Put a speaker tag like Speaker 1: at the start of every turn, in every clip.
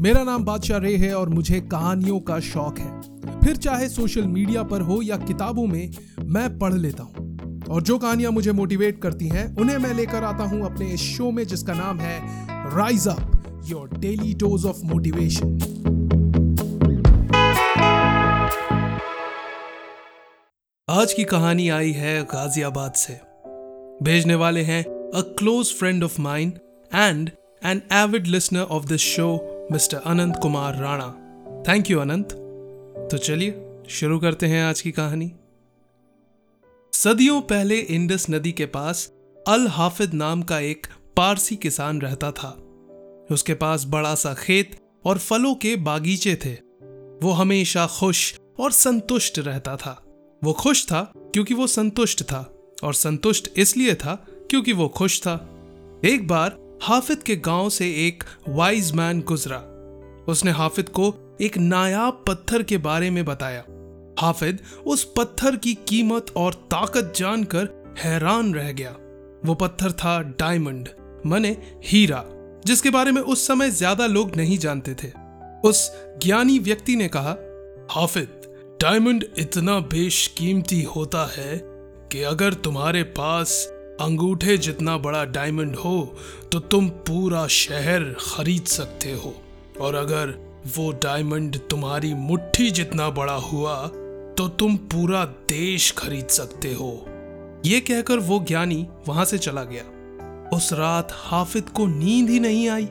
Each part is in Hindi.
Speaker 1: मेरा नाम बादशाह रे है और मुझे कहानियों का शौक है। फिर चाहे सोशल मीडिया पर हो या किताबों में, मैं पढ़ लेता हूँ। और जो कहानियाँ मुझे मोटिवेट करती हैं, उन्हें मैं लेकर आता हूँ अपने इस शो में जिसका नाम है rise up your daily dose of motivation आज की कहानी आई है गाजियाबाद से। भेजने वाले हैं a close friend of mind and an avid listener of this show mister Anant Kumar Rana. Thank you Anant. तो चलिए, शुरू करते हैं आज की कहानी। सदियों पहले इंडस नदी के पास अल हाफिद नाम का एक पारसी किसान रहता था। उसके पास बड़ा सा खेत और फलों के बागीचे थे। वो हमेशा खुश और संतुष्ट रहता था। वो खुश था क्योंकि वो संतुष्ट था और संतुष्ट इसलिए था क्योंकि वो खुश था। एक बार हाफिद के गाँव से एक वाइज मैन गुजरा। उसने हाफिद को एक नायाब पत्थर के बारे में बताया। हाफिद उस पत्थर की कीमत और ताकत जानकर हैरान रह गया। वो पत्थर था डायमंड, मने हीरा, जिसके बारे में उस समय ज़्यादा लोग नहीं जानते थे। उस ज्ञानी व्यक्ति ने कहा, हाफिद, डायमंड इतना बेशकीमती होता है कि अगर तुम्हारे पास अंगूठे जितना बड़ा डायमंड हो तो तुम पूरा शहर खरीद सकते हो। और अगर वो डायमंड तुम्हारी मुट्ठी जितना बड़ा हुआ तो तुम पूरा देश खरीद सकते हो। ये कहकर वो ज्ञानी वहाँ से चला गया। उस रात हाफिद को नींद ही नहीं आई।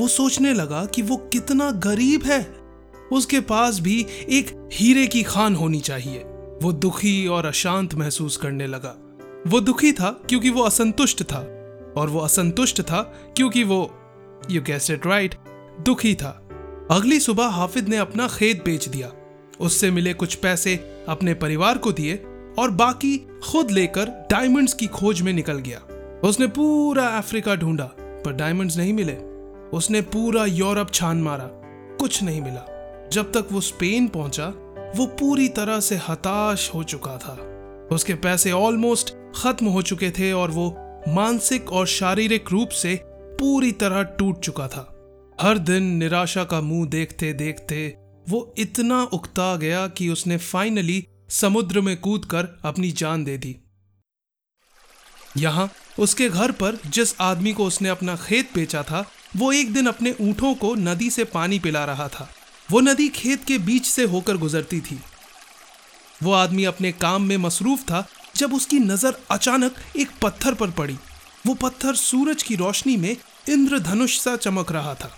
Speaker 1: वो सोचने लगा कि वो कितना गरीब है। उसके पास भी एक हीरे की खान होनी चाहिए। वो दुखी और अशांत महसूस करने लगा। वो दुखी था क्योंकि वो असंतुष्ट था। और वो असंतुष्ट था क्योंकि वो यू गेस इट राइट दुखी था। अगली सुबह हाफिद ने अपना खेत बेच दिया। उससे मिले कुछ पैसे अपने परिवार को दिए और बाकी खुद लेकर डायमंड्स की खोज में निकल गया। उसने पूरा अफ्रीका ढूंढा, पर डायमंड्स नहीं मिले। उसने पूरा यूरोप छान मारा, कुछ नहीं मिला। जब तक वो स्पेन पहुँचा, वो पूरी तरह से हताश हो चुका था। उसके पैसे ऑलमोस्ट खत्म हो चुके थे और वो मानसिक और शारीरिक रूप से पूरी तरह टूट चुका था। हर दिन निराशा का मुँह देखते देखते वो इतना उकता गया कि उसने फाइनली समुद्र में कूदकर अपनी जान दे दी। यहाँ, उसके घर पर जिस आदमी को उसने अपना खेत बेचा था, वो एक दिन अपने ऊँटों को नदी से पानी पिला रहा था। वो नदी खेत के बीच से होकर गुजरती थी। वो आदमी अपने काम में मसरूफ था जब उसकी नज़र अचानक एक पत्थर पर पड़ी। वो पत्थर सूरज की रोशनी में इंद्रधनुष सा चमक रहा था।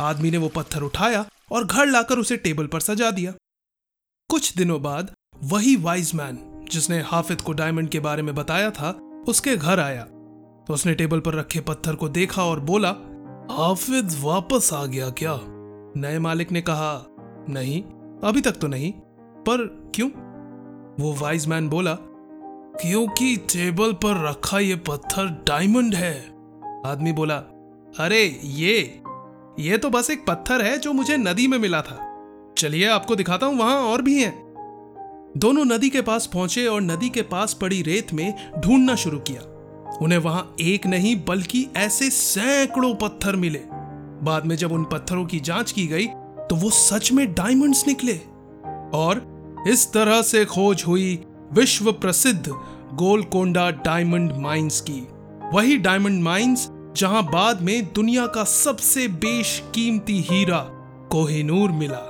Speaker 1: आदमी ने वो पत्थर उठाया और घर लाकर उसे टेबल पर सजा दिया। कुछ दिनों बाद वही वाइज मैन जिसने हाफिद को डायमंड के बारे में बताया था, उसके घर आया। तो उसने टेबल पर रखे पत्थर को देखा और बोला हाफिद वापस आ गया क्या? नए मालिक ने कहा, नहीं, अभी तक तो नहीं, पर क्यों? वो वाइज मैन बोला, क्योंकि टेबल पर रखा ये पत्थर डायमंड है। आदमी बोला, अरे, ये ये तो बस एक पत्थर है जो मुझे नदी में मिला था। चलिए आपको दिखाता हूँ, वहाँ और भी हैं। दोनों नदी के पास पहुँचे और नदी के पास पड़ी रेत में ढूंढना शुरू किया। उन्हें वहाँ एक नहीं, बल्कि ऐसे सैकड़ों पत्थर मिले। बाद में जब उन पत्थरों की जाँच की गई तो वो सच में डायमंड्स निकले। और इस तरह से खोज हुई विश्व प्रसिद्ध गोलकोंडा डायमंड माइंस की। वही डायमंड माइंस जहाँ बाद में दुनिया का सबसे बेशकीमती हीरा कोहिनूर मिला।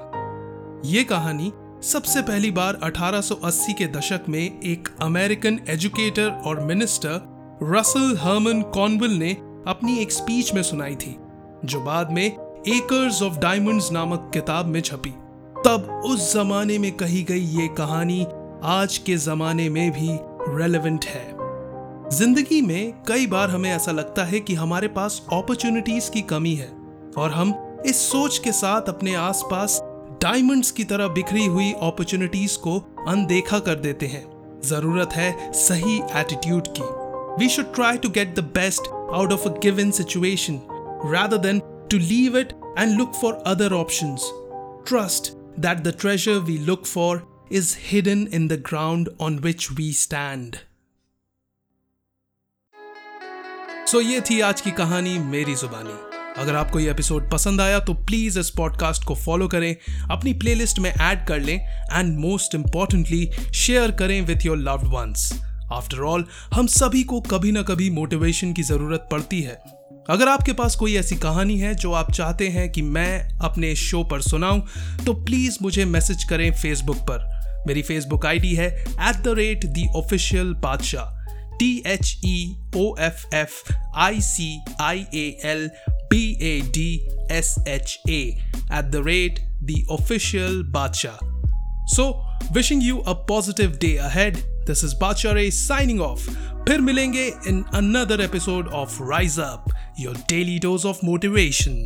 Speaker 1: ये कहानी सबसे पहली बार 1880 के दशक में एक अमेरिकन एजुकेटर और मिनिस्टर रसल हर्मन कॉनविल ने अपनी एक स्पीच में सुनाई थी, जो बाद में एकर्स ऑफ़ डायमंड्स नामक किताब में छपी। तब उस जमाने में कही गई ये कहानी आज के जमाने में भी रेलेवेंट है। ज़िंदगी में कई बार हमें ऐसा लगता है कि हमारे पास अपॉर्चुनिटीज़ की कमी है, और हम इस सोच के साथ अपने आसपास डायमंड्स की तरह बिखरी हुई अपॉर्चुनिटीज़ को अनदेखा कर देते हैं ज़रूरत है सही एटीट्यूड की we should try to get the best out of a given situation rather than to leave it and look for other options. Trust that the treasure we look for is hidden in the ground on which we stand. So ये थी आज की कहानी मेरी जुबानी। अगर आपको ये एपिसोड पसंद आया तो प्लीज़ इस पॉडकास्ट को फॉलो करें, अपनी प्लेलिस्ट में ऐड कर लें एंड मोस्ट इंपॉर्टेंटली शेयर करें with your loved ones after all हम सभी को कभी ना कभी मोटिवेशन की ज़रूरत पड़ती है। अगर आपके पास कोई ऐसी कहानी है जो आप चाहते हैं कि मैं अपने शो पर सुनाऊं तो प्लीज़ मुझे मैसेज करें फेसबुक पर। मेरी फेसबुक आईडी है at the rate the official Badshah T H E O F F I C I A L B A D S H A at the rate the official Badshah so wishing you a positive day ahead this is Badshah रे साइनिंग ऑफ फिर मिलेंगे in another episode of rise up your daily dose of motivation